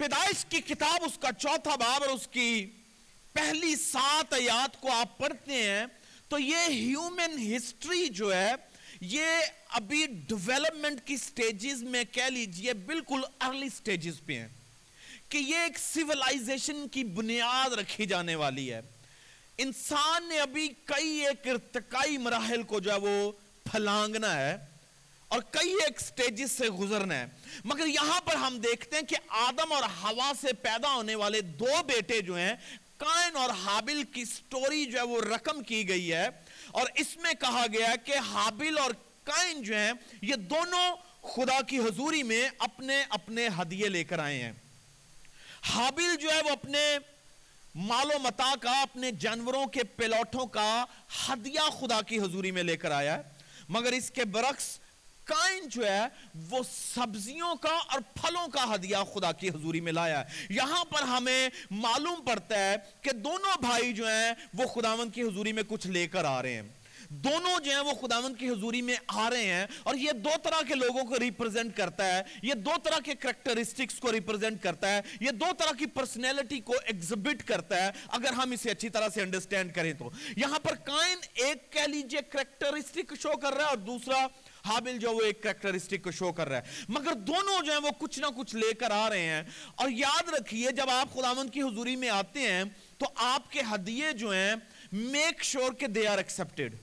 پیدائش کی کتاب، اس کا چوتھا باب اور اس کی پہلی سات آیات کو آپ پڑھتے ہیں، تو یہ ہیومن ہسٹری جو ہے، یہ ابھی ڈیولپمنٹ کی سٹیجز میں کہہ لیجیے بالکل ارلی سٹیجز پہ ہیں کہ یہ ایک سیولائزیشن کی بنیاد رکھی جانے والی ہے۔ انسان نے ابھی کئی ایک ارتقائی مراحل کو جو ہے وہ پھلانگنا ہے۔ اور کئی ایک سٹیجز سے گزرنا ہے۔ مگر یہاں پر ہم دیکھتے ہیں کہ آدم اور ہوا سے پیدا ہونے والے دو بیٹے جو ہیں، کائن اور حابل کی سٹوری جو ہے وہ رقم کی گئی ہے۔ اور اس میں کہا گیا کہ حابل اور کائن جو ہیں، یہ دونوں خدا کی حضوری میں اپنے اپنے ہدیے لے کر آئے ہیں۔ حابل جو ہے وہ اپنے مال و متا کا، اپنے جانوروں کے پیلوٹوں کا ہدیہ خدا کی حضوری میں لے کر آیا ہے۔ مگر اس کے برعکس کائن جو ہے وہ سبزیوں کا اور پھلوں کا ہدیہ خدا کی حضوری میں لایا ہے۔ یہاں پر ہمیں معلوم پڑتا ہے کہ دونوں بھائی جو ہیں وہ خداون کی حضوری میں کچھ لے کر آ رہے ہیں۔ دونوں جو ہیں وہ خداون کی حضوری میں آ رہے ہیں اور یہ دو طرح کے لوگوں کو ریپرزنٹ کرتا ہے۔ یہ دو طرح کے کریکٹرسٹکس کو ریپرزنٹ کرتا ہے۔ یہ دو طرح کی پرسنالٹی کو ایگزبٹ کرتا ہے۔ اگر ہم اسے اچھی طرح سے انڈرسٹینڈ کریں تو۔ یہاں پر کائن ایک کہہ لیجیے کریکٹرسٹک شو کر رہا ہے اور دوسرا حابل جو وہ ایک کریکٹرسٹک کو شو کر رہا ہے۔ مگر دونوں جو ہیں وہ کچھ نہ کچھ لے کر آ رہے ہیں۔ اور یاد رکھیے، جب آپ خداون کی حضوری میں آتے ہیں، تو آپ کے ہدیے جو ہیں میک شور کہ they are expected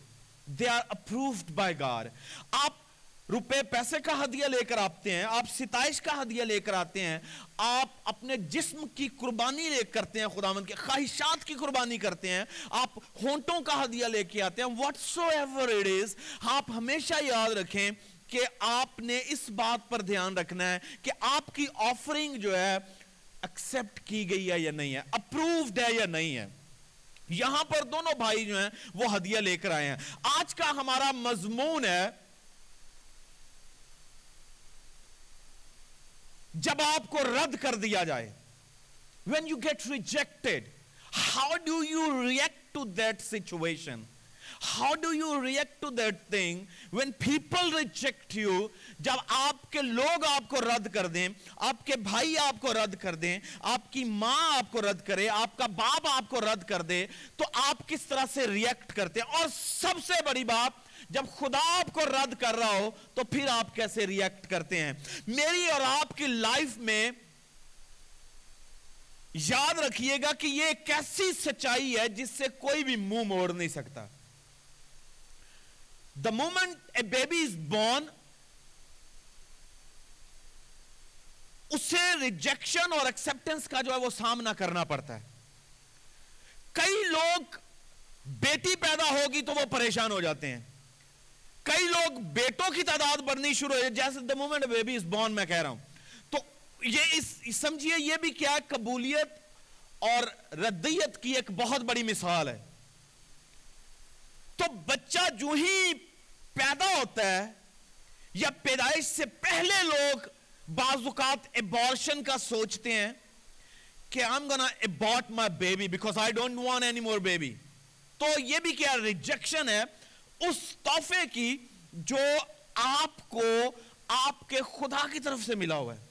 they are approved by God آپ روپے پیسے کا ہدیہ لے کر آتے ہیں، آپ ستائش کا ہدیہ لے کر آتے ہیں، آپ اپنے جسم کی قربانی لے کرتے ہیں خداون کے خواہشات کی قربانی کرتے ہیں، آپ ہونٹوں کا ہدیہ لے کے آتے ہیں۔ Whatsoever it is آپ ہمیشہ یاد رکھیں کہ آپ نے اس بات پر دھیان رکھنا ہے کہ آپ کی آفرنگ جو ہے ایکسپٹ کی گئی ہے یا نہیں ہے اپروفڈ ہے یا نہیں ہے۔ یہاں پر دونوں بھائی جو ہیں، وہ ہدیہ لے کر آئے ہیں۔ آج کا ہمارا مضمون ہے جب آپ کو رد کر دیا جائے when you get rejected how do you react to that situation how do you react to that thing when people reject you جب آپ کے لوگ آپ کو رد کر دیں، آپ کے بھائی آپ کو رد کر دیں، آپ کی ماں آپ کو رد کرے، آپ کا باپ آپ کو رد کر دے، تو آپ کس طرح سے ریئیکٹ کرتے ہیں؟ اور سب سے بڑی بات جب خدا آپ کو رد کر رہا ہو تو پھر آپ کیسے ریئیکٹ کرتے ہیں؟ میری اور آپ کی لائف میں یاد رکھیے گا کہ یہ ایک ایسی سچائی ہے جس سے کوئی بھی منہ موڑ نہیں سکتا۔ The moment a baby is born اسے ریجیکشن اور ایکسپٹینس کا جو ہے وہ سامنا کرنا پڑتا ہے۔ کئی لوگ بیٹی پیدا ہوگی تو وہ پریشان ہو جاتے ہیں۔ کئی لوگ بیٹوں کی تعداد بڑھنی شروع ہو جیسے the moment baby is born میں کہہ رہا ہوں۔ تو یہ اس سمجھیے یہ بھی کیا قبولیت اور ردیت کی ایک بہت بڑی مثال ہے۔ تو بچہ جو ہی پیدا ہوتا ہے یا پیدائش سے پہلے لوگ بعض اوقات ابارشن کا سوچتے ہیں کہ I'm gonna abort my baby because I don't want any more baby تو یہ بھی کیا ریجیکشن ہے۔ اس تحفے کی جو آپ کو آپ کے خدا کی طرف سے ملا ہوا ہے۔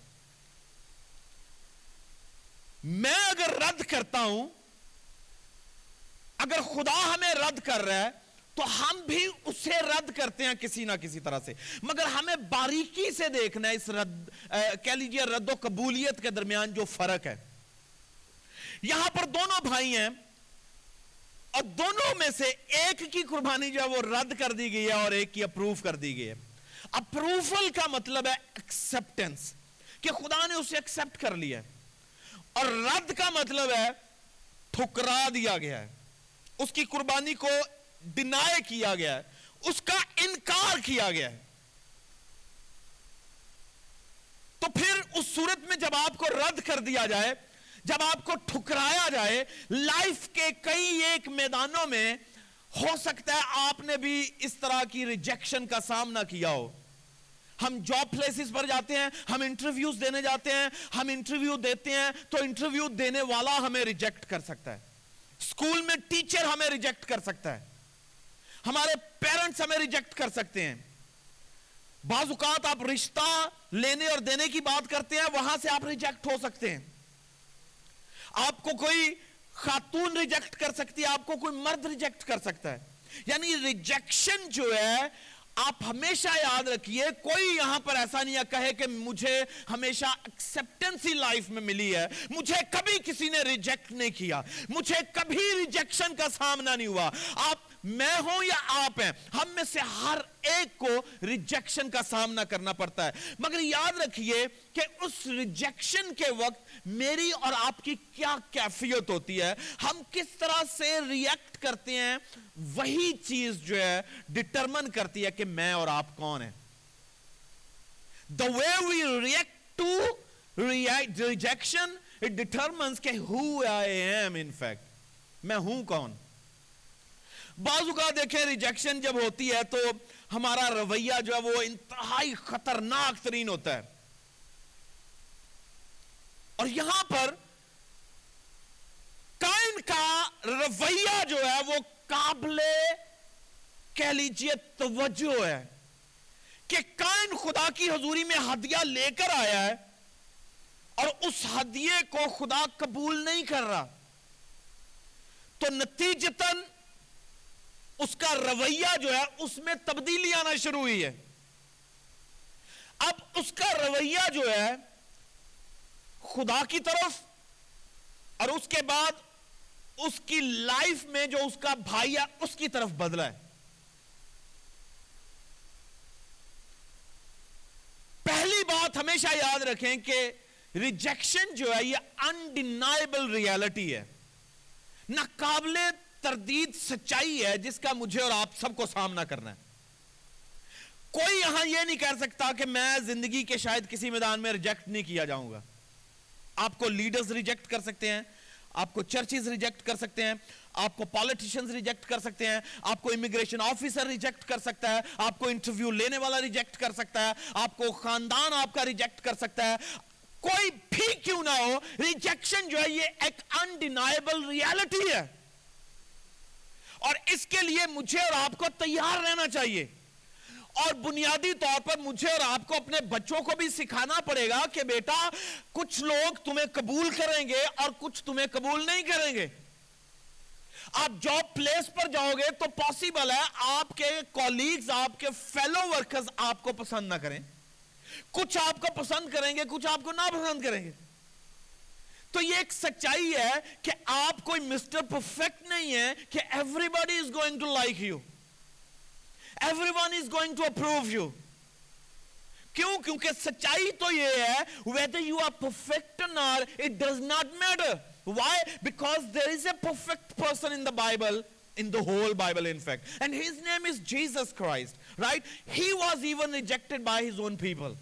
میں اگر رد کرتا ہوں، اگر خدا ہمیں رد کر رہا ہے، تو ہم بھی اسے رد کرتے ہیں کسی نہ کسی طرح سے۔ مگر ہمیں باریکی سے دیکھنا ہے اس رد کہہ لیجیے رد و قبولیت کے درمیان جو فرق ہے۔ یہاں پر دونوں بھائی ہیں۔ اور دونوں میں سے ایک کی قربانی جو ہے وہ رد کر دی گئی ہے اور ایک کی اپروف کر دی گئی ہے۔ اپروفل کا مطلب ہے ایکسپٹنس کہ خدا نے اسے ایکسپٹ کر لیا ہے۔ اور رد کا مطلب ہے ٹھکرا دیا گیا ہے۔ اس کی قربانی کو ڈینائے کیا گیا ہے۔ اس کا انکار کیا گیا ہے۔ تو پھر اس صورت میں جب آپ کو رد کر دیا جائے جب آپ کو ٹھکرایا جائے، لائف کے کئی ایک میدانوں میں ہو سکتا ہے آپ نے بھی اس طرح کی ریجیکشن کا سامنا کیا ہو۔ ہم جاب پلیسز پر جاتے ہیں، ہم انٹرویوز دینے جاتے ہیں، ہم انٹرویو دیتے ہیں تو انٹرویو دینے والا ہمیں ریجیکٹ کر سکتا ہے۔ اسکول میں ٹیچر ہمیں ریجیکٹ کر سکتا ہے۔ ہمارے پیرنٹس ہمیں ریجیکٹ کر سکتے ہیں۔ بعض اوقات آپ رشتہ لینے اور دینے کی بات کرتے ہیں، وہاں سے آپ ریجیکٹ ہو سکتے ہیں۔ آپ کو کوئی خاتون ریجیکٹ کر سکتی ہے، آپ کو کوئی مرد ریجیکٹ کر سکتا ہے۔ یعنی ریجیکشن جو ہے، آپ ہمیشہ یاد رکھیے، کوئی یہاں پر ایسا نہیں کہے کہ مجھے ہمیشہ ایکسپٹنسی لائف میں ملی ہے۔ مجھے کبھی کسی نے ریجیکٹ نہیں کیا۔ مجھے کبھی ریجیکشن کا سامنا نہیں ہوا۔ آپ میں ہوں یا آپ ہیں، ہم میں سے ہر ایک کو ریجیکشن کا سامنا کرنا پڑتا ہے۔ مگر یاد رکھیے کہ اس ریجیکشن کے وقت میری اور آپ کی کیا کیفیت ہوتی ہے۔ ہم کس طرح سے ریئیکٹ کرتے ہیں، وہی چیز جو ہے ڈٹرمن کرتی ہے کہ میں اور آپ کون ہیں۔ The way we react to rejection it determines کہ ہو آئی ایم ان فیکٹ میں ہوں کون؟ بعض اوقات دیکھیں ریجیکشن جب ہوتی ہے تو ہمارا رویہ جو ہے وہ انتہائی خطرناک ترین ہوتا ہے۔ اور یہاں پر کائن کا رویہ جو ہے وہ قابل کہہ لیجیے توجہ ہے کہ کائن خدا کی حضوری میں ہدیہ لے کر آیا ہے اور اس ہدیے کو خدا قبول نہیں کر رہا۔ تو نتیجتاً اس کا رویہ جو ہے اس میں تبدیلی آنا شروع ہوئی ہے۔ اب اس کا رویہ جو ہے خدا کی طرف اور اس کے بعد اس کی لائف میں جو اس کا بھائی ہے اس کی طرف بدلا ہے۔ پہلی بات ہمیشہ یاد رکھیں کہ ریجیکشن جو ہے یہ انڈینائبل ریالٹی ہے۔ نہ قابل تردید سچائی ہے جس کا مجھے اور آپ سب کو سامنا کرنا ہے۔ کوئی یہاں یہ نہیں کہہ سکتا کہ میں زندگی کے شاید کسی میدان میں ریجیکٹ نہیں کیا جاؤں گا۔ آپ کو لیڈرز ریجیکٹ کر سکتے ہیں، آپ کو چرچز ریجیکٹ کر سکتے ہیں، آپ کو پالیٹیشنز ریجیکٹ کر سکتے ہیں، آپ کو امیگریشن آفیسر ریجیکٹ کر سکتا ہے، آپ کو انٹرویو لینے والا ریجیکٹ کر سکتا ہے، آپ کو خاندان آپ کا ریجیکٹ کر سکتا ہے۔ کوئی بھی کیوں نہ ہو ریجیکشن جو ہے یہ ایک انڈینائبل ریالٹی ہے۔ اور اس کے لیے مجھے اور آپ کو تیار رہنا چاہیے۔ اور بنیادی طور پر مجھے اور آپ کو اپنے بچوں کو بھی سکھانا پڑے گا کہ بیٹا، کچھ لوگ تمہیں قبول کریں گے اور کچھ تمہیں قبول نہیں کریں گے۔ آپ جاب پلیس پر جاؤ گے تو پاسبل ہے آپ کے کولیگز آپ کے فیلو ورکرز آپ کو پسند نہ کریں۔ کچھ آپ کو پسند کریں گے، کچھ آپ کو نہ پسند کریں گے۔ تو یہ ایک سچائی ہے کہ آپ کوئی مسٹر پرفیکٹ نہیں ہے کہ everybody is going to like you everyone is going to approve you کیوں؟ کیونکہ سچائی تو یہ ہے whether you are perfect nor it does not matter why because there is a perfect person انائبل in the Bible and his name is Jesus Christ right he was even reject by his own people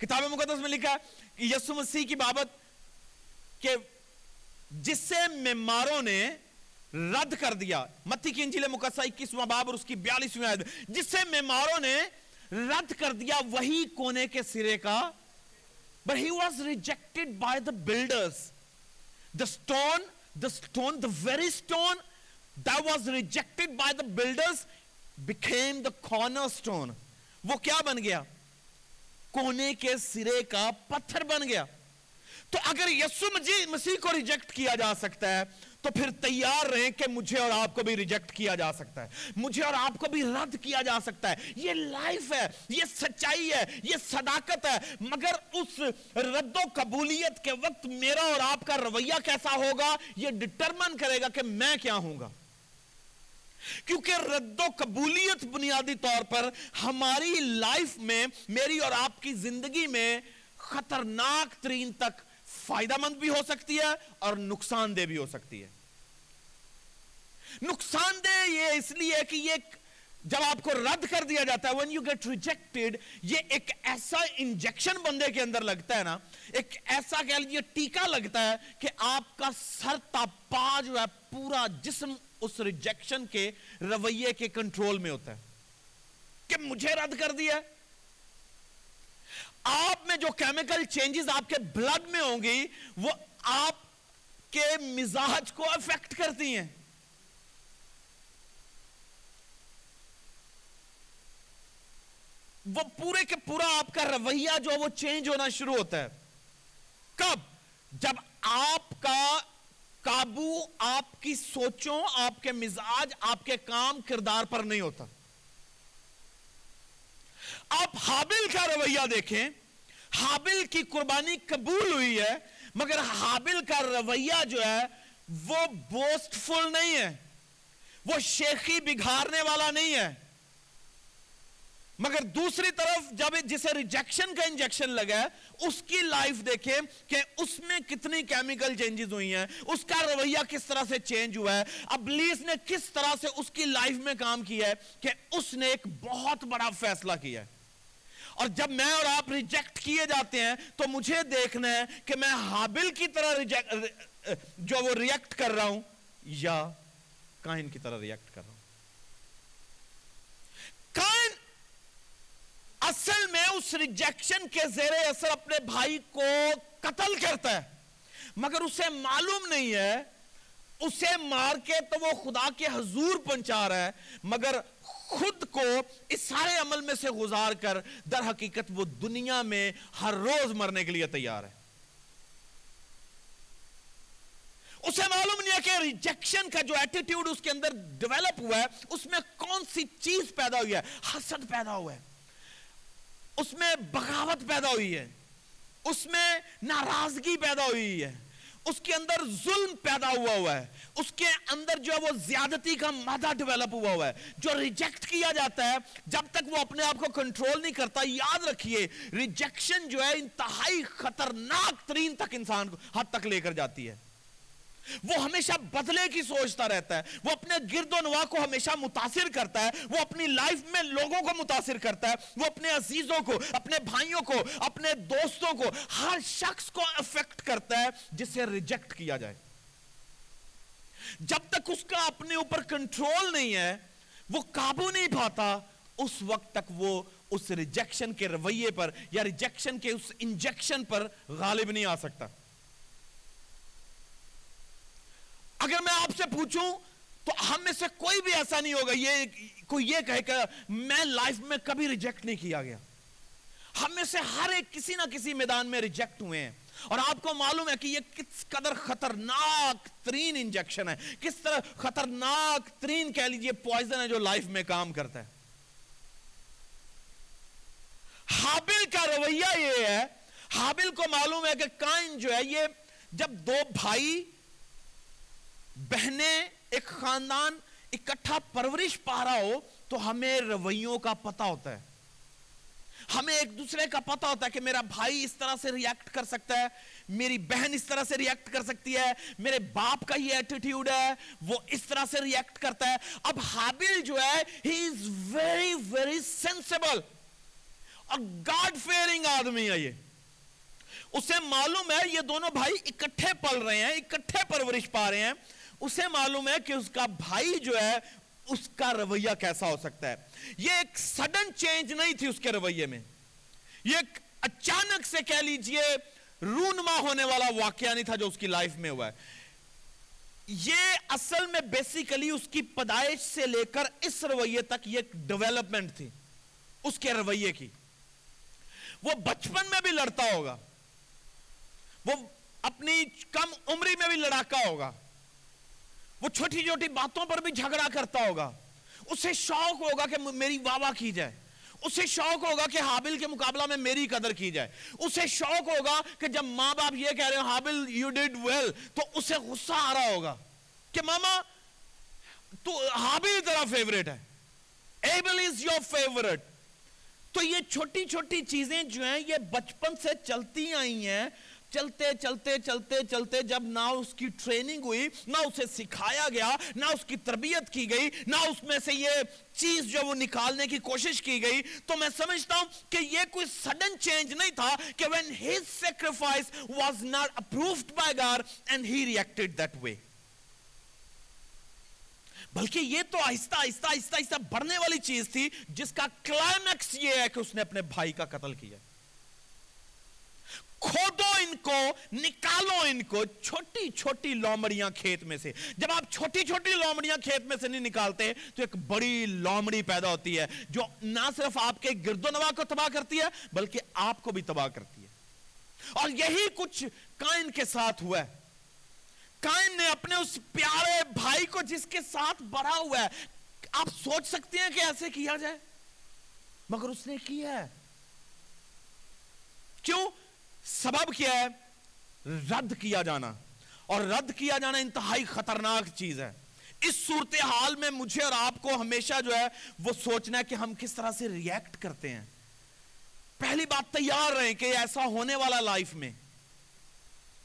کتابیں مقدس میں لکھا ہے یسو مسیح کی بابت کہ جس سے مماروں نے رد کر دیا۔ متی کی انجیل مقدسہ اکیسواں باب اور اس کی بیالیسویں آیت۔ جس سے مماروں نے رد کر دیا وہی کونے کے سرے کا، but he was rejected by the builders. The stone the stone the very stone that was rejected by the builders became the cornerstone. وہ کیا بن گیا؟ کونے کے سرے کا پتھر بن گیا۔ تو اگر یسو مسیح کو ریجیکٹ کیا جا سکتا ہے، تو پھر تیار رہیں کہ مجھے اور آپ کو بھی ریجیکٹ کیا جا سکتا ہے۔ مجھے اور آپ کو بھی رد کیا جا سکتا ہے۔ یہ لائف ہے، یہ سچائی ہے، یہ صداقت ہے۔ مگر اس رد و قبولیت کے وقت میرا اور آپ کا رویہ کیسا ہوگا؟ یہ ڈٹرمن کرے گا کہ میں کیا ہوں گا۔ کیونکہ رد و قبولیت بنیادی طور پر ہماری لائف میں، میری اور آپ کی زندگی میں خطرناک ترین تک فائدہ مند بھی ہو سکتی ہے اور نقصان دہ بھی ہو سکتی ہے۔ نقصان دہ یہ اس لیے کہ یہ جب آپ کو رد کر دیا جاتا ہے، when you get rejected یہ ایک ایسا انجیکشن بندے کے اندر لگتا ہے نا، ایک ایسا کہہ لیجیے ٹیکا لگتا ہے کہ آپ کا سر تا پا جو ہے، پورا جسم اس ریجیکشن کے رویے کے کنٹرول میں ہوتا ہے کہ مجھے رد کر دیا آپ میں جو کیمیکل چینجز آپ کے بلڈ میں ہوں گی، وہ آپ کے مزاج کو افیکٹ کرتی ہیں۔ وہ پورے کے پورا آپ کا رویہ جو وہ چینج ہونا شروع ہوتا ہے۔ کب؟ جب آپ کا قابو آپ کی سوچوں، آپ کے مزاج، آپ کے کام کردار پر نہیں ہوتا۔ آپ حابل کا رویہ دیکھیں، حابل کی قربانی قبول ہوئی ہے، مگر حابل کا رویہ جو ہے، وہ بوسٹ فل نہیں ہے۔ وہ شیخی بگھارنے والا نہیں ہے۔ مگر دوسری طرف جب جسے ریجیکشن کا انجیکشن لگا ہے، اس کی لائف دیکھیں کہ اس میں کتنی کیمیکل چینجز ہوئی ہیں۔ اس کا رویہ کس طرح سے چینج ہوا ہے؟ ابلیس نے کس طرح سے اس کی لائف میں کام کیا ہے کہ اس نے ایک بہت بڑا فیصلہ کیا ہے۔ اور جب میں اور آپ ریجیکٹ کیے جاتے ہیں، تو مجھے دیکھنا ہے کہ میں حابل کی طرح جو وہ ریئیکٹ کر رہا ہوں، یا کائن کی طرح ریئیکٹ کر رہا ہوں۔ کائن اصل میں اس ریجیکشن کے زیر اثر اپنے بھائی کو قتل کرتا ہے۔ مگر اسے معلوم نہیں ہے، اسے مار کے تو وہ خدا کے حضور پہنچا رہا ہے، مگر خود کو اس سارے عمل میں سے گزار کر در حقیقت وہ دنیا میں ہر روز مرنے کے لیے تیار ہے۔ اسے معلوم نہیں ہے کہ ریجیکشن کا جو ایٹیٹیوڈ اس کے اندر ڈیولپ ہوا ہے، اس میں کون سی چیز پیدا ہوئی ہے، حسد پیدا ہوا ہے۔ اس میں بغاوت پیدا ہوئی ہے۔ اس میں ناراضگی پیدا ہوئی ہے۔ اس کے اندر ظلم پیدا ہوا ہوا ہے۔ اس کے اندر جو ہے وہ زیادتی کا مادہ ڈیولپ ہوا ہوا ہے۔ جو ریجیکٹ کیا جاتا ہے، جب تک وہ اپنے آپ کو کنٹرول نہیں کرتا، یاد رکھیے ریجیکشن جو ہے انتہائی خطرناک ترین تک انسان کو حد تک لے کر جاتی ہے۔ وہ ہمیشہ بدلے کی سوچتا رہتا ہے۔ وہ اپنے گرد و نواح کو ہمیشہ متاثر کرتا ہے۔ وہ اپنی لائف میں لوگوں کو متاثر کرتا ہے۔ وہ اپنے عزیزوں کو، اپنے بھائیوں کو، اپنے دوستوں کو ہر شخص کو افیکٹ کرتا ہے، جسے ریجیکٹ کیا جائے۔ جب تک اس کا اپنے اوپر کنٹرول نہیں ہے، وہ قابو نہیں پاتا، اس وقت تک وہ اس ریجیکشن کے رویے پر یا ریجیکشن کے اس انجیکشن پر غالب نہیں آ سکتا۔ اگر میں آپ سے پوچھوں تو ہم میں سے کوئی بھی ایسا نہیں ہوگا، یہ کوئی یہ کہے کہ میں لائف میں کبھی ریجیکٹ نہیں کیا گیا۔ ہم میں سے ہر ایک کسی نہ کسی میدان میں ریجیکٹ ہوئے ہیں۔ اور آپ کو معلوم ہے کہ یہ کس قدر خطرناک ترین انجیکشن ہے۔ کس طرح خطرناک ترین کہہ لیجیے پوائزن ہے جو لائف میں کام کرتا ہے۔ حابل کا رویہ یہ ہے، حابل کو معلوم ہے کہ کائن جو ہے، یہ جب دو بھائی بہنیں ایک خاندان، اکٹھا پرورش پا رہا ہو تو ہمیں رویوں کا پتہ ہوتا ہے۔ ہمیں ایک دوسرے کا پتہ ہوتا ہے کہ میرا بھائی اس طرح سے ریاکٹ کر سکتا ہے، میری بہن اس طرح سے ریاکٹ کر سکتی ہے، میرے باپ کا یہ ایٹیٹیوڈ ہے، وہ اس طرح سے ریاکٹ کرتا ہے۔ اب حابل جو ہے he is very very sensible اور گاڈ فیئرنگ آدمی ہے یہ۔ اسے معلوم ہے، یہ دونوں بھائی اکٹھے پل رہے ہیں، اکٹھے پرورش پا رہے ہیں۔ اسے معلوم ہے کہ اس کا بھائی جو ہے، اس کا رویہ کیسا ہو سکتا ہے۔ یہ ایک سڈن چینج نہیں تھی اس کے رویے میں۔ یہ ایک اچانک سے کہہ لیجیے رونما ہونے والا واقعہ نہیں تھا جو اس کی لائف میں ہوا ہے۔ یہ اصل میں بیسیکلی اس کی پیدائش سے لے کر اس رویے تک یہ ڈیولپمنٹ تھی۔ اس کے رویے کی۔ وہ بچپن میں بھی لڑتا ہوگا۔ وہ اپنی کم عمری میں بھی لڑاکا ہوگا۔ وہ چھوٹی چھوٹی باتوں پر بھی جھگڑا کرتا ہوگا۔ اسے شوق ہوگا کہ میری واہ کی جائے۔ اسے شوق ہوگا کہ حابل کے مقابلہ میں میری قدر کی جائے۔ اسے شوق ہوگا کہ جب ماں باپ یہ کہہ رہے ہیں حابل یو ڈیڈ ویل تو اسے غصہ آ رہا ہوگا کہ ماما، تو حابل تیرا فیوریٹ ہے۔ ایبل از یور فیوریٹ تو یہ چھوٹی چھوٹی چیزیں جو ہیں، یہ بچپن سے چلتی آئی ہیں۔ چلتے چلتے چلتے چلتے جب نہ اس کی ٹریننگ ہوئی، نہ اسے سکھایا گیا، نہ اس کی تربیت کی گئی، نہ اس میں سے یہ چیز جو وہ نکالنے کی کوشش کی گئی، تو میں سمجھتا ہوں کہ یہ کوئی سڈن چینج نہیں تھا کہ when his sacrifice was not approved by God and he reacted that way. بلکہ یہ تو آہستہ آہستہ آہستہ آہستہ بڑھنے والی چیز تھی، جس کا کلائمیکس یہ ہے کہ اس نے اپنے بھائی کا قتل کیا۔ ان کو نکالو ان کو چھوٹی چھوٹی لومڑیاں کھیت میں سے۔ جب آپ چھوٹی چھوٹی لومڑیاں کھیت میں سے نہیں نکالتے، تو ایک بڑی لومڑی پیدا ہوتی ہے، جو نہ صرف آپ کے گرد و نواح کو تباہ کرتی ہے، بلکہ آپ کو بھی تباہ کرتی ہے۔ اور یہی کچھ کائن کے ساتھ ہوا ہے۔ کائن نے اپنے اس پیارے بھائی کو جس کے ساتھ بڑھا ہوا ہے، آپ سوچ سکتے ہیں کہ ایسے کیا جائے؟ مگر اس نے کیا ہے۔ کیوں؟ سبب کیا ہے؟ رد کیا جانا۔ اور رد کیا جانا انتہائی خطرناک چیز ہے۔ اس صورتحال میں مجھے اور آپ کو ہمیشہ جو ہے وہ سوچنا ہے کہ ہم کس طرح سے ریئیکٹ کرتے ہیں۔ پہلی بات تیار رہیں کہ ایسا ہونے والا لائف میں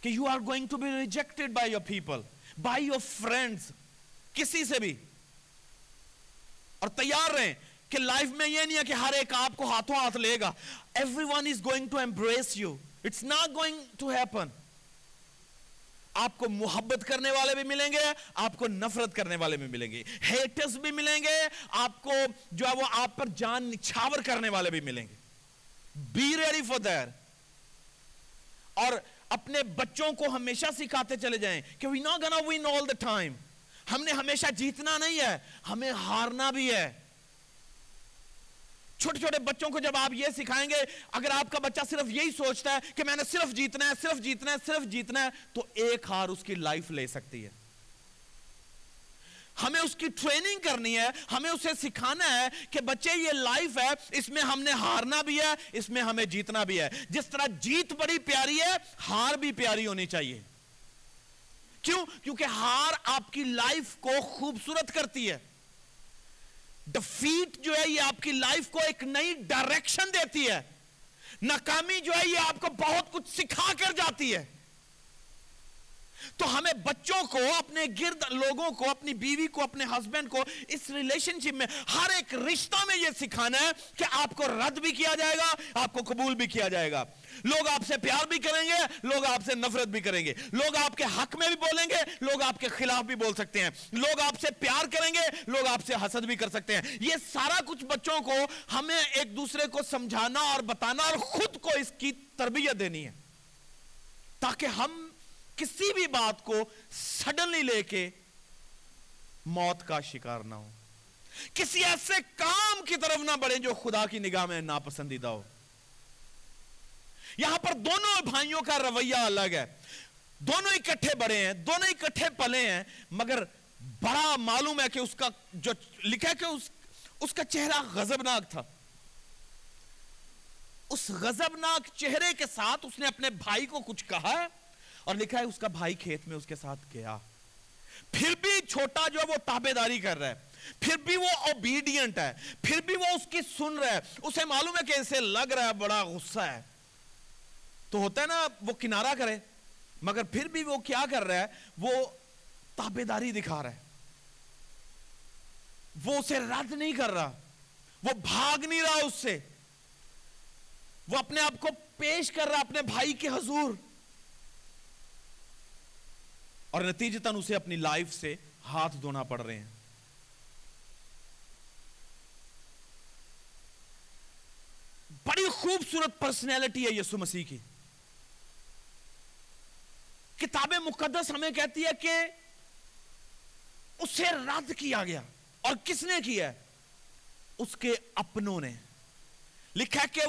کہ you are going to be rejected by your people by your friends کسی سے بھی۔ اور تیار رہیں کہ لائف میں یہ نہیں ہے کہ ہر ایک آپ کو ہاتھوں ہاتھ لے گا۔ Everyone is going to embrace you it's not going to happen آپ کو محبت کرنے والے بھی ملیں گے، آپ کو نفرت کرنے والے بھی ملیں گے۔ ہیٹرز بھی ملیں گے، آپ کو جو ہے وہ آپ پر جان نچھاور کرنے والے بھی ملیں گے۔ بی ریڈی فور دیر اور اپنے بچوں کو ہمیشہ سکھاتے چلے جائیں کہ we not gonna win all the time ہم نے ہمیشہ جیتنا نہیں ہے، ہمیں ہارنا بھی ہے۔ چھوٹے چھوٹے بچوں کو جب آپ یہ سکھائیں گے، اگر آپ کا بچہ صرف یہی سوچتا ہے کہ میں نے صرف جیتنا ہے، صرف جیتنا ہے، صرف جیتنا ہے، تو ایک ہار اس کی لائف لے سکتی ہے۔ ہمیں اس کی ٹریننگ کرنی ہے، ہمیں اسے سکھانا ہے کہ بچے یہ لائف ہے، اس میں ہم نے ہارنا بھی ہے، اس میں ہمیں جیتنا بھی ہے۔ جس طرح جیت بڑی پیاری ہے، ہار بھی پیاری ہونی چاہیے۔ کیوں؟ کیونکہ ہار آپ کی لائف کو خوبصورت کرتی ہے۔ ڈفیٹ جو ہے یہ آپ کی لائف کو ایک نئی ڈائریکشن دیتی ہے۔ ناکامی جو ہے یہ آپ کو بہت کچھ سکھا کر جاتی ہے۔ تو ہمیں بچوں کو، اپنے گرد لوگوں کو، اپنی بیوی کو، اپنے ہسبینڈ کو اس ریلیشن شپ میں ہر ایک رشتہ میں یہ سکھانا ہے کہ آپ کو رد بھی کیا جائے گا، آپ کو قبول بھی کیا جائے گا۔ لوگ آپ سے پیار بھی کریں گے، لوگ آپ سے نفرت بھی کریں گے۔ لوگ آپ کے حق میں بھی بولیں گے، لوگ آپ کے خلاف بھی بول سکتے ہیں۔ لوگ آپ سے پیار کریں گے، لوگ آپ سے حسد بھی کر سکتے ہیں۔ یہ سارا کچھ بچوں کو ہمیں ایک دوسرے کو سمجھانا اور بتانا اور خود کو اس کی تربیت دینی ہے۔ تاکہ ہم کسی بھی بات کو سڈنلی لے کے موت کا شکار نہ ہو کسی ایسے کام کی طرف نہ بڑھیں جو خدا کی نگاہ میں ناپسندیدہ ہو۔ یہاں پر دونوں بھائیوں کا رویہ الگ ہے۔ دونوں اکٹھے بڑے ہیں دونوں اکٹھے پلے ہیں مگر بڑا معلوم ہے کہ اس کا جو لکھا ہے کہ اس, اس کا چہرہ غزبناک تھا۔ اس غزبناک چہرے کے ساتھ اس نے اپنے بھائی کو کچھ کہا ہے اور لکھا ہے اس کا بھائی کھیت میں اس کے ساتھ گیا۔ پھر بھی چھوٹا جو ہے وہ تابے داری کر رہا ہے۔ پھر بھی وہ اوبیڈینٹ ہے۔ پھر بھی وہ اس کی سن رہا ہے۔ اسے معلوم ہے کہ اسے لگ رہا ہے بڑا غصہ ہے۔ تو ہوتا ہے نا، وہ کنارہ کرے، مگر پھر بھی وہ کیا کر رہا ہے، وہ تابے داری دکھا رہا ہے۔ وہ اسے رد نہیں کر رہا، وہ بھاگ نہیں رہا اس سے۔ وہ اپنے آپ کو پیش کر رہا، اپنے بھائی کے حضور۔ اور نتیجتاً اسے اپنی لائف سے ہاتھ دھونا پڑ رہے ہیں۔ بڑی خوبصورت پرسنالٹی ہے یسو مسیح کی۔ کتاب مقدس ہمیں کہتی ہے کہ اسے رد کیا گیا اور کس نے کیا؟ اس کے اپنوں نے۔ لکھا کہ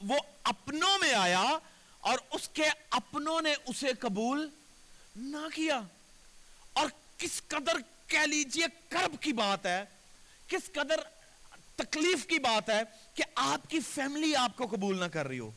وہ اپنوں میں آیا اور اس کے اپنوں نے اسے قبول نہ کیا۔ اور کس قدر کہہ لیجیے کرب کی بات ہے، کس قدر تکلیف کی بات ہے کہ آپ کی فیملی آپ کو قبول نہ کر رہی ہو۔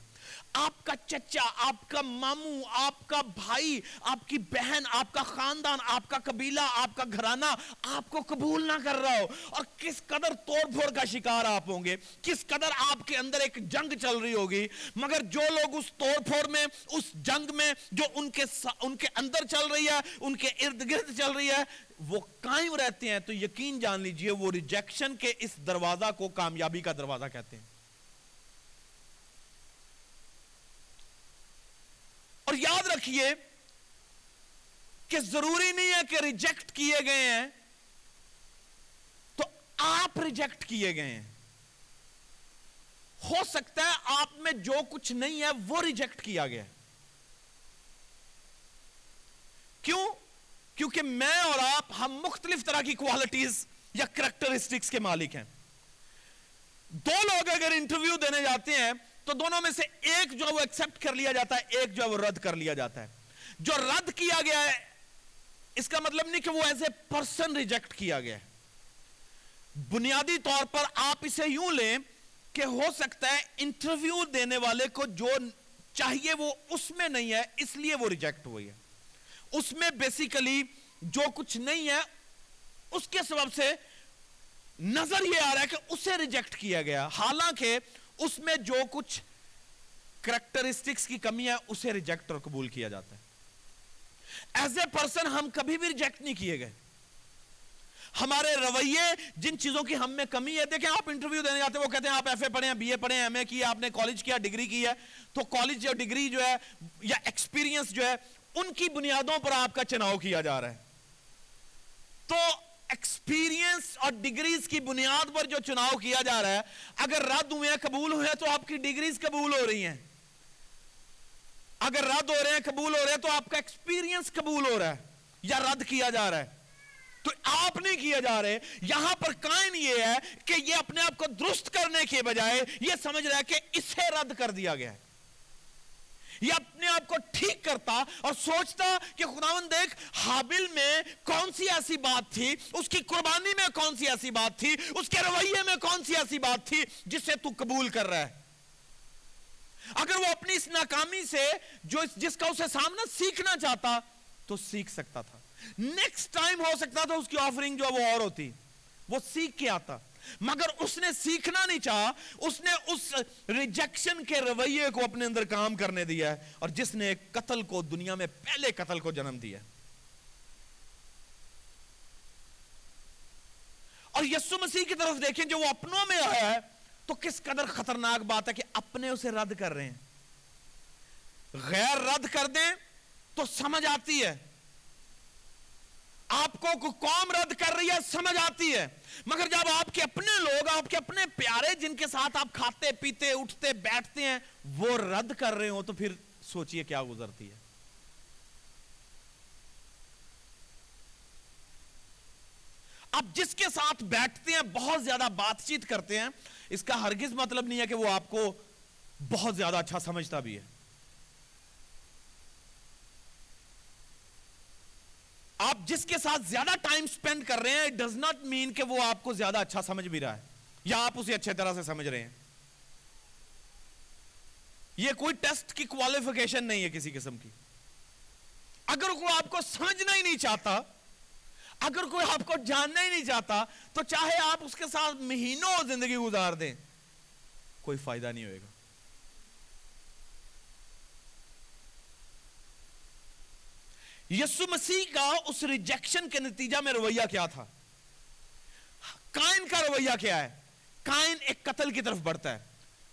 آپ کا چچا، آپ کا ماموں، آپ کا بھائی، آپ کی بہن، آپ کا خاندان، آپ کا قبیلہ، آپ کا گھرانہ آپ کو قبول نہ کر رہا ہو۔ اور کس قدر توڑ پھوڑ کا شکار آپ ہوں گے؟ کس قدر آپ کے اندر ایک جنگ چل رہی ہوگی؟ مگر جو لوگ اس توڑ پھوڑ میں، اس جنگ میں جو ان کے ان کے اندر چل رہی ہے، ان کے ارد گرد چل رہی ہے، وہ قائم رہتے ہیں۔ تو یقین جان لیجیے، وہ ریجیکشن کے اس دروازہ کو کامیابی کا دروازہ کہتے ہیں۔ اور یاد رکھیے کہ ضروری نہیں ہے کہ ریجیکٹ کیے گئے ہیں، تو آپ ریجیکٹ کیے گئے ہیں۔ ہو سکتا ہے آپ میں جو کچھ نہیں ہے، وہ ریجیکٹ کیا گیا۔ کیوں؟ کیونکہ میں اور آپ ہم مختلف طرح کی کوالٹیز یا کریکٹرسٹکس کے مالک ہیں۔ دو لوگ اگر انٹرویو دینے جاتے ہیں تو دونوں میں سے ایک جو وہ ایکسپٹ کر لیا جاتا ہے، ایک جو ہے وہ رد کر لیا جاتا ہے۔ جو رد کیا گیا ہے، اس کا مطلب نہیں کہ وہ ایز اے پرسن ریجیکٹ کیا گیا ہے۔ بنیادی طور پر آپ اسے یوں لیں کہ ہو سکتا ہے انٹرویو دینے والے کو جو چاہیے وہ اس میں نہیں ہے، اس لیے وہ ریجیکٹ ہوئی ہے۔ اس میں بیسیکلی جو کچھ نہیں ہے، اس کے سبب سے نظر یہ آ رہا ہے کہ اسے ریجیکٹ کیا گیا۔ حالانکہ اس میں جو کچھ کریکٹرسٹکس کی کمی ہے، اسے ریجیکٹ اور قبول کیا جاتا ہے۔ ایز اے پرسن ہم کبھی بھی ریجیکٹ نہیں کیے گئے۔ ہمارے رویے جن چیزوں کی ہم میں کمی ہے، دیکھیں آپ انٹرویو دینے جاتے ہیں، وہ کہتے ہیں آپ ایف اے پڑھے ہیں بی اے پڑھے ہیں ایم اے کیا آپ نے کالج کیا ڈگری کی ہے۔ تو کالج یا ڈگری جو ہے، یا ایکسپیرینس جو ہے، ان کی بنیادوں پر آپ کا چناؤ کیا جا رہا ہے۔ تو ایکسپیرینس اور ڈگریز کی بنیاد پر جو چناؤ کیا جا رہا ہے، اگر رد ہوئے ہیں قبول ہوئے ہیں تو آپ کی ڈگریز قبول ہو رہی ہیں۔ اگر رد ہو رہے ہیں، قبول ہو رہے ہیں تو آپ کا ایکسپیرینس قبول ہو رہا ہے یا رد کیا جا رہا ہے۔ تو آپ نہیں کیا جا رہے، یہاں پر قائم یہ ہے کہ یہ اپنے آپ کو درست کرنے کے بجائے یہ سمجھ رہا ہے کہ اسے رد کر دیا گیا ہے۔ یہ اپنے آپ کو ٹھیک کرتا اور سوچتا کہ خداون دیکھ، حابل میں کون سی ایسی بات تھی؟ اس کی قربانی میں کون سی ایسی بات تھی؟ اس کے رویے میں کون سی ایسی بات تھی جسے تو قبول کر رہا ہے؟ اگر وہ اپنی اس ناکامی سے جو جس کا اسے سامنا سیکھنا چاہتا تو سیکھ سکتا تھا۔ نیکسٹ ٹائم ہو سکتا تھا اس کی آفرنگ جو وہ اور ہوتی۔ وہ سیکھ کے آتا۔ مگر اس نے سیکھنا نہیں چاہا۔ اس نے اس ریجیکشن کے رویے کو اپنے اندر کام کرنے دیا ہے اور جس نے قتل کو دنیا میں پہلے قتل کو جنم دیا اور یسو مسیح کی طرف دیکھیں، جو وہ اپنوں میں آیا ہے، تو کس قدر خطرناک بات ہے کہ اپنے اسے رد کر رہے ہیں۔ غیر رد کر دیں تو سمجھ آتی ہے۔ آپ کو قوم رد کر رہی ہے، سمجھ آتی ہے۔ مگر جب آپ کے اپنے لوگ، آپ کے اپنے پیارے جن کے ساتھ آپ کھاتے، پیتے، اٹھتے، بیٹھتے ہیں، وہ رد کر رہے ہو تو پھر سوچئے کیا گزرتی ہے۔ آپ جس کے ساتھ بیٹھتے ہیں، بہت زیادہ بات چیت کرتے ہیں، اس کا ہرگز مطلب نہیں ہے کہ وہ آپ کو بہت زیادہ اچھا سمجھتا بھی ہے۔ آپ جس کے ساتھ زیادہ ٹائم سپینڈ کر رہے ہیں ڈز ناٹ مین کہ وہ آپ کو زیادہ اچھا سمجھ بھی رہا ہے یا آپ اسے اچھے طرح سے سمجھ رہے ہیں۔ یہ کوئی ٹیسٹ کی کوالیفیکیشن نہیں ہے کسی قسم کی۔ اگر کوئی آپ کو سمجھنا ہی نہیں چاہتا، اگر کوئی آپ کو جاننا ہی نہیں چاہتا، تو چاہے آپ اس کے ساتھ مہینوں زندگی گزار دیں، کوئی فائدہ نہیں ہوئے گا۔ یسو مسیح کا اس ریجیکشن کے نتیجہ میں رویہ کیا تھا؟ کائن کا رویہ کیا ہے؟ کائن ایک قتل کی طرف بڑھتا ہے۔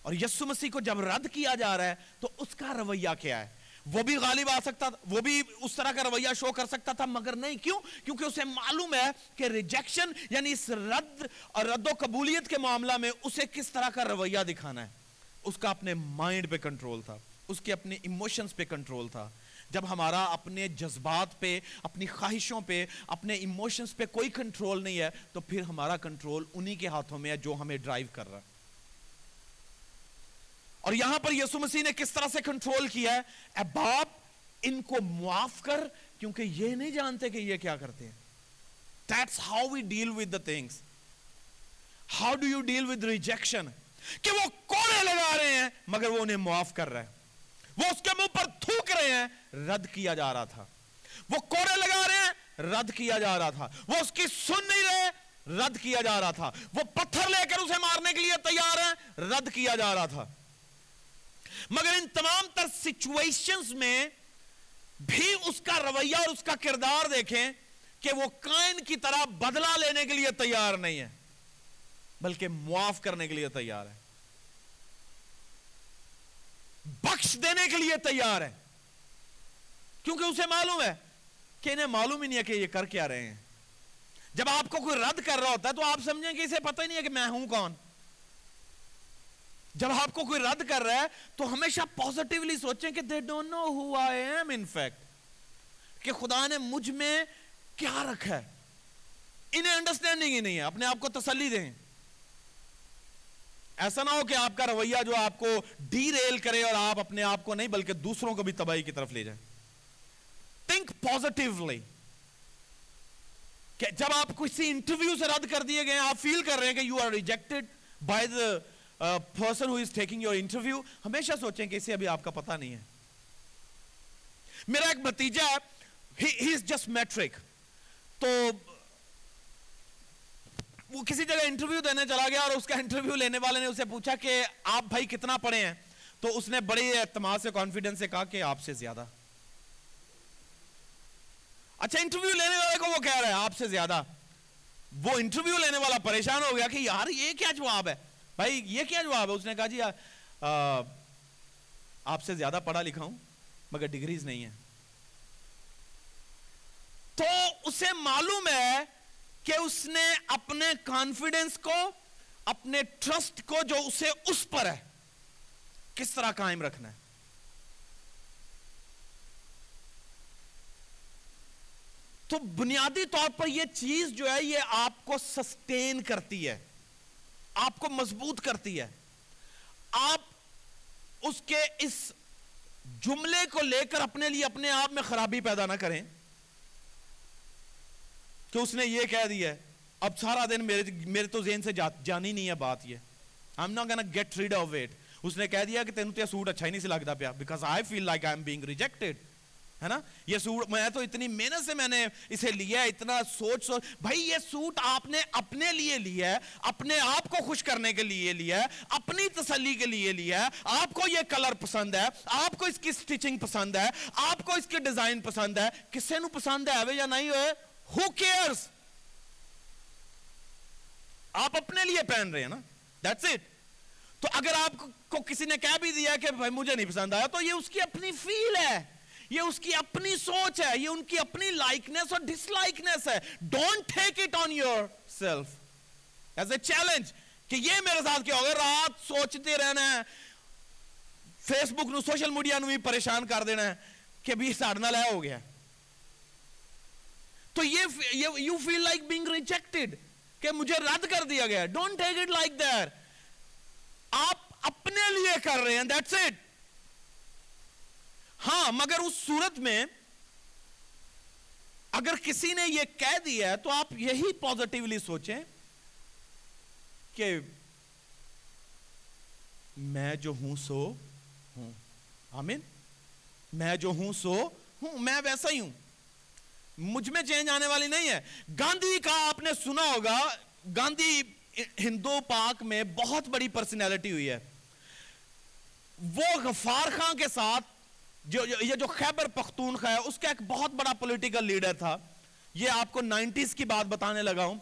اور یسو مسیح کو جب رد کیا جا رہا ہے، تو اس کا رویہ کیا ہے؟ وہ بھی غالب آ سکتا تھا، وہ بھی اس طرح کا رویہ شو کر سکتا تھا، مگر نہیں۔ کیوں؟ کیونکہ اسے معلوم ہے کہ ریجیکشن یعنی اس رد اور رد و قبولیت کے معاملہ میں اسے کس طرح کا رویہ دکھانا ہے؟ اس کا اپنے مائنڈ پہ کنٹرول تھا، اس کے اپنے ایموشنز پہ کنٹرول تھا۔ جب ہمارا اپنے جذبات پہ، اپنی خواہشوں پہ، اپنے ایموشنز پہ کوئی کنٹرول نہیں ہے، تو پھر ہمارا کنٹرول انہی کے ہاتھوں میں ہے جو ہمیں ڈرائیو کر رہا ہے اور یہاں پر یسو مسیح نے کس طرح سے کنٹرول کیا ہے اے باپ، ان کو معاف کر، کیونکہ یہ نہیں جانتے کہ یہ کیا کرتے ہیں That's how we deal with the things. How do you deal with rejection? کہ وہ کوڑے لگا رہے ہیں، مگر وہ انہیں معاف کر رہے ہیں وہ اس کے منہ پر تھوک رہے ہیں، رد کیا جا رہا تھا۔ وہ کوڑے لگا رہے ہیں، رد کیا جا رہا تھا۔ وہ اس کی سن نہیں رہے، رد کیا جا رہا تھا۔ وہ پتھر لے کر اسے مارنے کے لیے تیار ہیں، رد کیا جا رہا تھا۔ مگر ان تمام تر سچویشنز میں بھی اس کا رویہ اور اس کا کردار دیکھیں کہ وہ کائن کی طرح بدلہ لینے کے لیے تیار نہیں ہے بلکہ معاف کرنے کے لیے تیار ہے بخش دینے کے لیے تیار ہے کیونکہ اسے معلوم ہے کہ انہیں معلوم ہی نہیں ہے کہ یہ کر کیا رہے ہیں۔ جب آپ کو کوئی رد کر رہا ہوتا ہے تو آپ سمجھیں کہ اسے پتہ ہی نہیں ہے کہ میں ہوں کون۔ جب آپ کو کوئی رد کر رہا ہے تو ہمیشہ پوزیٹیولی سوچیں کہ they don't know who I am in fact کہ خدا نے مجھ میں کیا رکھا ہے۔ انہیں انڈرسٹینڈنگ ہی نہیں ہے، اپنے آپ کو تسلی دیں۔ ایسا نہ ہو کہ آپ کا رویہ جو آپ کو ڈی ریل کرے اور آپ اپنے آپ کو نہیں، بلکہ دوسروں کو بھی تباہی کی طرف لے جائیں۔ تھنک پازیٹیولی کہ جب آپ کسی انٹرویو سے رد کر دیے گئے، آپ فیل کر رہے ہیں کہ you are rejected by the person who is taking your interview ہمیشہ سوچیں کہ اسے ابھی آپ کا پتہ نہیں ہے۔ میرا ایک بتیجا ہے ہی از جسٹ میٹرک تو وہ کسی جگہ انٹرویو دینے چلا گیا اور اس کا انٹرویو لینے والے نے اسے پوچھا کہ آپ بھائی کتنا پڑھے ہیں؟ تو اس نے بڑی اعتماد سے کانفیڈنس سے کہا کہ آپ سے زیادہ۔ اچھا انٹرویو لینے والے کو وہ کہہ رہا ہے، آپ سے زیادہ۔ وہ انٹرویو لینے والا پریشان ہو گیا کہ یار، یہ کیا جواب ہے؟ بھائی، یہ کیا جواب ہے؟ اس نے کہا جی آپ سے زیادہ پڑھا لکھا ہوں، مگر ڈگریز نہیں ہے تو اسے معلوم ہے کہ اس نے اپنے کانفیڈنس کو، اپنے ٹرسٹ کو جو اسے اس پر ہے، کس طرح قائم رکھنا ہے؟ تو بنیادی طور پر یہ چیز جو ہے، یہ آپ کو سسٹین کرتی ہے، آپ کو مضبوط کرتی ہے۔ آپ اس کے اس جملے کو لے کر اپنے لیے اپنے آپ میں خرابی پیدا نہ کریں۔ کہ اس نے یہ کہہ دیا ہے، اب سارا دن میرے میرے تو ذہن سے جانی نہیں ہے بات یہ۔ I'm not gonna get rid of it اس نے کہہ دیا کہ تینوں تے سوٹ اچھا ہی نہیں سے لگتا پیا، because I feel like I'm being rejected ہے نا؟ یہ سوٹ میں تو اتنی محنت سے میں نے اسے لیا ہے، اتنا سوچ سوچ۔ بھائی، یہ سوٹ آپ نے اپنے لیے لیا ہے، اپنے آپ کو خوش کرنے کے لیے لیا ہے، اپنی تسلی کے لیے لیا ہے۔ آپ کو یہ کلر پسند ہے، آپ کو اس کی سٹیچنگ پسند ہے، آپ کو اس کی ڈیزائن پسند ہے۔ کسے نو پسند ہے یا نہیں ہوئے؟ ہو کیئرس آپ اپنے لیے پہن رہے ہیں نا؟ دیٹس اٹ تو اگر آپ کو کسی نے کہہ بھی دیا کہ بھائی مجھے نہیں پسند آیا، تو یہ اس کی اپنی فیل ہے۔ یہ اس کی اپنی سوچ ہے۔ یہ ان کی اپنی لائکنس اور ڈس لائکنس ہے۔ Don't take it on yourself as a challenge کہ یہ میرے ساتھ کیا ہوگا؟ رات سوچتے رہنا ہے۔ Facebook no social media no بھی پریشان کر دینا ہے کہ بھی ساڑھنا نال ہو گیا۔ تو یہ you feel like being rejected کہ مجھے رد کر دیا گیا. Don't take it like there آپ اپنے لیے کر رہے ہیں. دیٹس اٹ ہاں مگر اس صورت میں اگر کسی نے یہ کہہ دیا ہے تو آپ یہی پوزیٹیولی سوچیں کہ میں جو ہوں سو ہوں. آمین. میں جو ہوں سو ہوں. میں ویسا ہی ہوں. مجھ میں چینج آنے والی نہیں ہے۔ گاندھی کا آپ نے سنا ہوگا، گاندھی ہندو پاک میں بہت بڑی پرسنالٹی ہوئی ہے۔ وہ غفار خان کے ساتھ جو یہ جو خیبر پختونخوا ہے، اس کا ایک بہت بڑا پولیٹیکل لیڈر تھا۔ یہ آپ کو نائنٹیز کی بات بتانے لگا ہوں۔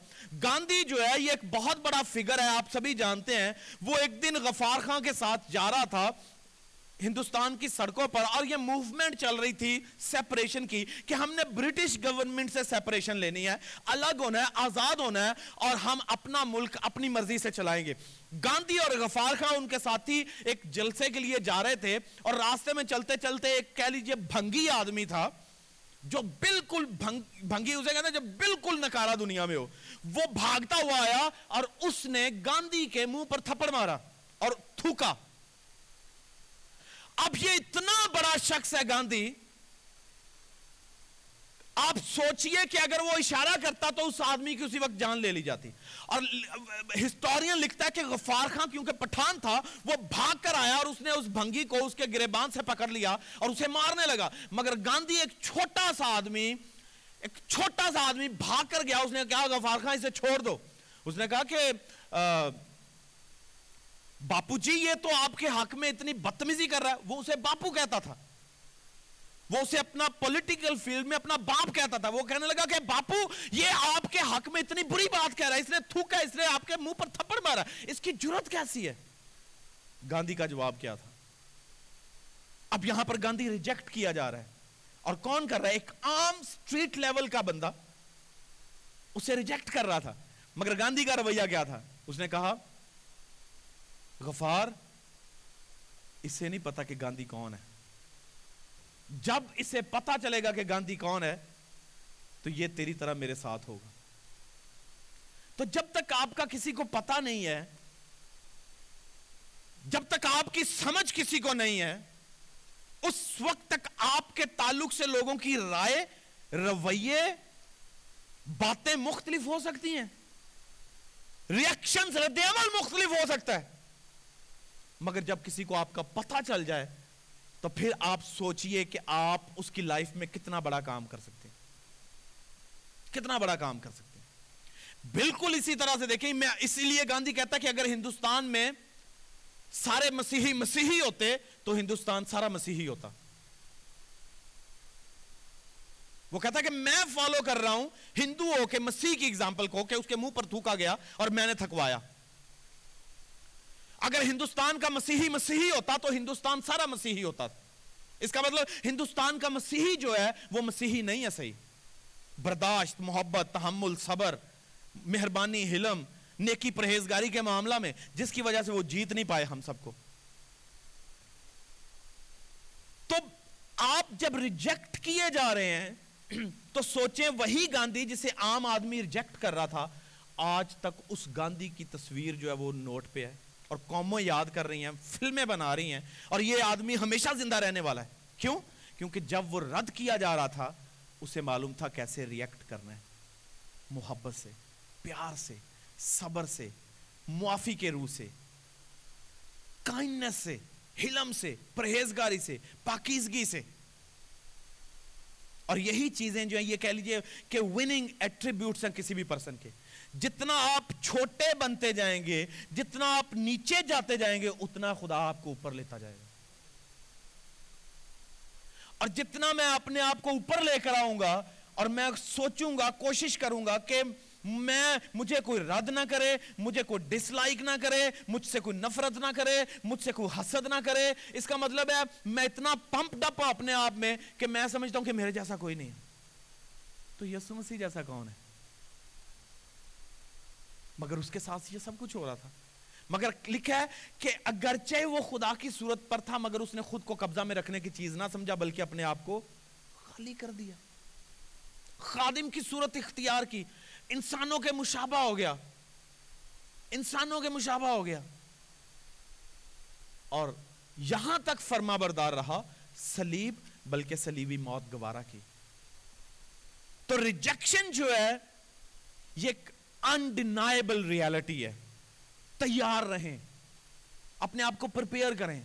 گاندھی جو ہے، یہ ایک بہت بڑا فگر ہے، آپ سبھی جانتے ہیں۔ وہ ایک دن غفار خان کے ساتھ جا رہا تھا۔ ہندوستان کی سڑکوں پر اور یہ موومنٹ چل رہی تھی سیپریشن کی کہ ہم نے برٹش گورنمنٹ سے سیپریشن لینی ہے، الگ ہونا ہے، آزاد ہونا ہے اور ہم اپنا ملک اپنی مرضی سے چلائیں گے۔ گاندھی اور غفار خان ان کے ساتھی ایک جلسے کے لیے جا رہے تھے اور راستے میں چلتے چلتے ایک کہہ لیجیے بھنگی آدمی تھا جو بالکل بھنگ، بھنگی اسے کہتے ہیں جو بالکل نکارا دنیا میں ہو۔ وہ بھاگتا ہوا آیا اور اس نے گاندھی کے منہ پر تھپڑ مارا اور تھوکا۔ اب یہ اتنا بڑا شخص ہے گاندھی، آپ سوچئے کہ اگر وہ اشارہ کرتا تو اس آدمی کی اسی وقت جان لے لی جاتی۔ اور ہسٹورین لکھتا ہے کہ غفار خان کیونکہ پٹھان تھا، وہ بھاگ کر آیا اور اس نے اس بھنگی کو اس کے گریبان سے پکڑ لیا اور اسے مارنے لگا۔ مگر گاندھی ایک چھوٹا سا آدمی، ایک چھوٹا سا آدمی بھاگ کر گیا۔ اس نے کہا، غفار خان، اسے چھوڑ دو۔ اس نے کہا کہ باپو جی یہ تو آپ کے حق میں اتنی بدتمیزی کر رہا ہے وہ اسے باپو کہتا تھا وہ اسے اپنا پولیٹیکل فیلڈ میں اپنا باپ کہتا تھا وہ کہنے لگا کہ باپو یہ آپ کے حق میں اتنی بری بات کہہ رہا ہے اس نے تھوکا اس نے آپ کے منہ پر تھپڑ مارا اس کی جرت کیسی ہے گاندھی کا جواب کیا تھا اب یہاں پر گاندھی ریجیکٹ کیا جا رہا ہے اور کون کر رہا ہے ایک عام سٹریٹ لیول کا بندہ اسے ریجیکٹ کر رہا تھا مگر گاندھی کا رویہ کیا تھا اس نے کہا غفار، اسے نہیں پتا کہ گاندھی کون ہے۔ جب اسے پتا چلے گا کہ گاندھی کون ہے، تو یہ تیری طرح میرے ساتھ ہوگا۔ تو جب تک آپ کا کسی کو پتا نہیں ہے، جب تک آپ کی سمجھ کسی کو نہیں ہے، اس وقت تک آپ کے تعلق سے لوگوں کی رائے، رویے، باتیں مختلف ہو سکتی ہیں۔ ریئیکشن رد عمل مختلف ہو سکتا ہے۔ مگر جب کسی کو آپ کا پتہ چل جائے، تو پھر آپ سوچئے کہ آپ اس کی لائف میں کتنا بڑا کام کر سکتے ہیں۔ کتنا بڑا کام کر سکتے ہیں۔ بالکل اسی طرح سے دیکھیں، میں اسی لیے گاندھی کہتا کہ اگر ہندوستان میں سارے مسیحی مسیحی ہوتے، تو ہندوستان سارا مسیحی ہوتا۔ وہ کہتا کہ میں فالو کر رہا ہوں، ہندو ہو کے مسیح کی اگزامپل کو کہ اس کے منہ پر تھوکا گیا اور میں نے تھکوایا۔ اگر ہندوستان کا مسیحی مسیحی ہوتا تو ہندوستان سارا مسیحی ہوتا اس کا مطلب ہندوستان کا مسیحی جو ہے وہ مسیحی نہیں ہے صحیح۔ برداشت، محبت، تحمل، صبر، مہربانی، حلم، نیکی، پرہیزگاری کے معاملہ میں، جس کی وجہ سے وہ جیت نہیں پائے ہم سب کو۔ تو آپ جب ریجیکٹ کیے جا رہے ہیں، تو سوچیں وہی گاندھی جسے عام آدمی ریجیکٹ کر رہا تھا، آج تک اس گاندھی کی تصویر جو ہے وہ نوٹ پہ ہے۔ اور قوموں یاد کر رہی ہیں، فلمیں بنا رہی ہیں، اور یہ آدمی ہمیشہ زندہ رہنے والا ہے۔ کیوں؟ کیونکہ جب وہ رد کیا جا رہا تھا، اسے معلوم تھا کیسے ریئیکٹ کرنا ہے۔ محبت سے، پیار سے، صبر سے، معافی کے روح سے کائنڈنس سے، حلم سے، پرہیزگاری سے، پاکیزگی سے۔ اور یہی چیزیں جو ہیں، یہ کہہ لیجیے کہ وننگ ایٹریبیوٹس ہیں کسی بھی پرسن کے۔ جتنا آپ چھوٹے بنتے جائیں گے، جتنا آپ نیچے جاتے جائیں گے، اتنا خدا آپ کو اوپر لیتا جائے گا۔ اور جتنا میں اپنے آپ کو اوپر لے کر آؤں گا اور میں سوچوں گا، کوشش کروں گا کہ میں، مجھے کوئی رد نہ کرے، مجھے کوئی ڈس لائک نہ کرے، مجھ سے کوئی نفرت نہ کرے، مجھ سے کوئی حسد نہ کرے۔ اس کا مطلب ہے، میں اتنا پمپ ڈپ اپنے آپ میں کہ میں سمجھتا ہوں کہ میرے جیسا کوئی نہیں تو یسو مسیح جیسا کون ہے؟ مگر اس کے ساتھ یہ سب کچھ ہو رہا تھا۔ مگر لکھا ہے کہ اگرچہ وہ خدا کی صورت پر تھا، مگر اس نے خود کو قبضہ میں رکھنے کی چیز نہ سمجھا، بلکہ اپنے آپ کو خالی کر دیا۔ خادم کی صورت اختیار کی۔ انسانوں کے مشابہ ہو گیا۔ انسانوں کے مشابہ ہو گیا۔ اور یہاں تک فرما بردار رہا سلیب بلکہ سلیبی موت گوارا کی۔ تو ریجیکشن جو ہے، یہ انڈینائبل ریالٹی ہے۔ تیار رہیں۔ اپنے آپ کو پرپیئر کریں۔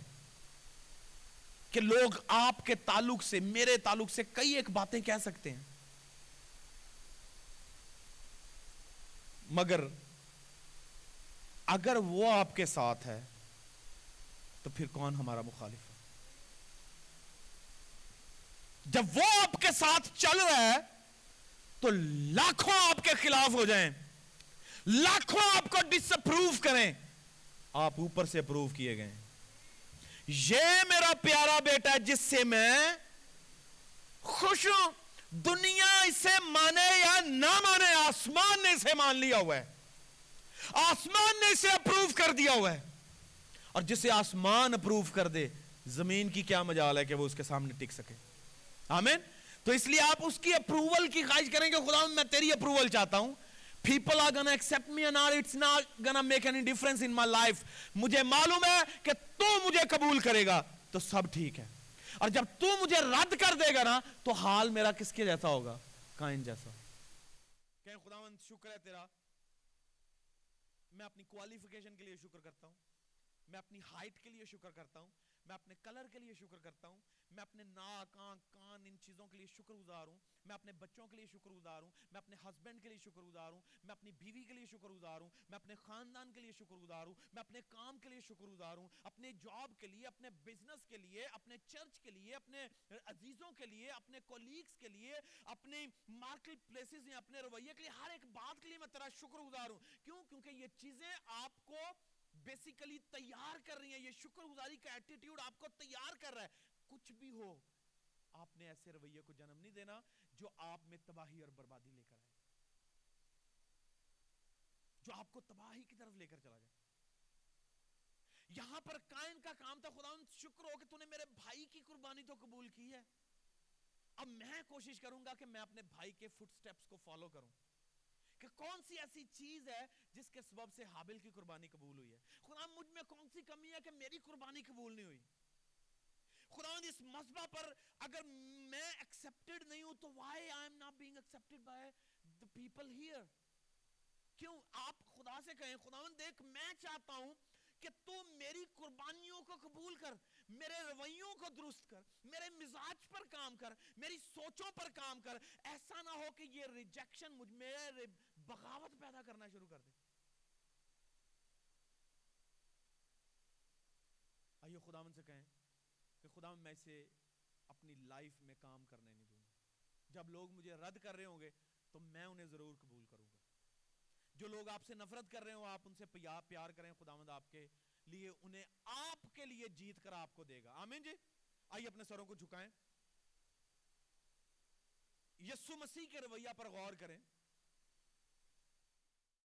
کہ لوگ آپ کے تعلق سے، میرے تعلق سے کئی ایک باتیں کہہ سکتے ہیں۔ مگر اگر وہ آپ کے ساتھ ہے، تو پھر کون ہمارا مخالف ہے؟ جب وہ آپ کے ساتھ چل رہا ہے، تو لاکھوں آپ کے خلاف ہو جائیں۔ لاکھوں آپ کو ڈس اپروو کریں۔ آپ اوپر سے اپروو کیے گئے یہ میرا پیارا بیٹا ہے، جس سے میں خوش ہوں۔ دنیا اسے مانے یا نہ مانے، آسمان نے اسے مان لیا ہوا ہے۔ آسمان نے اسے اپروو کر دیا ہوا ہے۔ اور جسے آسمان اپروو کر دے، زمین کی کیا مجال ہے کہ وہ اس کے سامنے ٹک سکے۔ آمین؟ تو اس لیے آپ اس کی اپروول کی خواہش کریں گے خدا میں تیری اپروول چاہتا ہوں۔ People are gonna accept me or not it's not gonna make any difference in my life. مجھے معلوم ہے کہ تو مجھے قبول کرے گا، تو سب ٹھیک ہے۔ اور جب تو مجھے رد کر دے گا نا، تو حال میرا کس کے جیسا ہوگا؟ کائن جیسا۔ کہ خداوند، شکر ہے تیرا۔ میں اپنی کوالیفیکیشن کے لیے شکر کرتا ہوں۔ میں اپنی ہائٹ کے لیے شکر کرتا ہوں۔ میں اپنے کلر کے لیے شکر کرتا ہوں، میں اپنے ناک، آنکھ، کان، ان چیزوں کے لیے شکر گزار ہوں، میں اپنے بچوں کے لیے شکر گزار ہوں، میں اپنے ہسبینڈ کے لیے شکر گزار ہوں، میں اپنی بیوی کے لیے شکر گزار ہوں، میں اپنے خاندان کے لیے شکر گزار ہوں، میں اپنے کام کے لیے شکر گزار ہوں، اپنے جاب کے لیے، اپنے بزنس کے لیے، اپنے چرچ کے لیے، اپنے عزیزوں کے لیے، اپنے کولیگز کے لیے اپنے مارکیٹ پلیسز یا اپنے رویے کے لیے، ہر ایک بات کے لیے میں تیرا شکر گزار ہوں۔ کیوں؟ کیونکہ یہ چیزیں آپ کو بیسیکلی تیار کر رہی ہیں، یہ شکر گزاری کا ایٹیٹیوڈ آپ کو تیار کر رہا ہے۔ کچھ بھی ہو، آپ نے ایسے رویے کو جنم نہیں دینا جو آپ میں تباہی اور بربادی لے کر آئے۔ جو آپ کو تباہی کی طرف لے کر چلا جائے۔ یہاں پر کائن کا کام تھا، خدا شکر ہو کہ تو نے میرے بھائی کی قربانی تو قبول کی ہے۔ اب میں کوشش کروں گا کہ میں اپنے بھائی کے فٹ سٹیپس کو فالو کروں۔ کہ کون سی ایسی چیز ہے جس کے سبب سے حابل کی قربانی قبول ہوئی ہے؟ خدا مجھ میں کون سی کمی ہے کہ میری قربانی قبول نہیں ہوئی؟ خدا اس مذبح پر اگر میں ایکسپٹڈ نہیں ہوں تو why I am not being accepted by the people here کیوں آپ خدا سے کہیں خدا دیکھ، میں چاہتا ہوں کہ تو میری قربانیوں کو قبول کر، میرے رویوں کو درست کر، میرے مزاج پر کام کر، میری سوچوں پر کام کر، ایسا نہ ہو کہ یہ ریجیکشن مجھ میرے بغاوت پیدا کرنا شروع کر دے۔ آئیے خدا من سے کہیں کہ خدا میں اسے اپنی لائف میں کام کرنے نہیں دوں گا۔ جب لوگ مجھے رد کر رہے ہوں گے تو میں انہیں ضرور قبول کروں گا۔ جو لوگ آپ سے نفرت کر رہے ہوں، آپ ان سے پیار کریں، خداوند آپ کے لیے انہیں آپ کے لیے جیت کر آپ کو دے گا۔ آمین جی؟ آئیے اپنے سروں کو جھکائیں۔ یسو مسیح کے رویہ پر غور کریں۔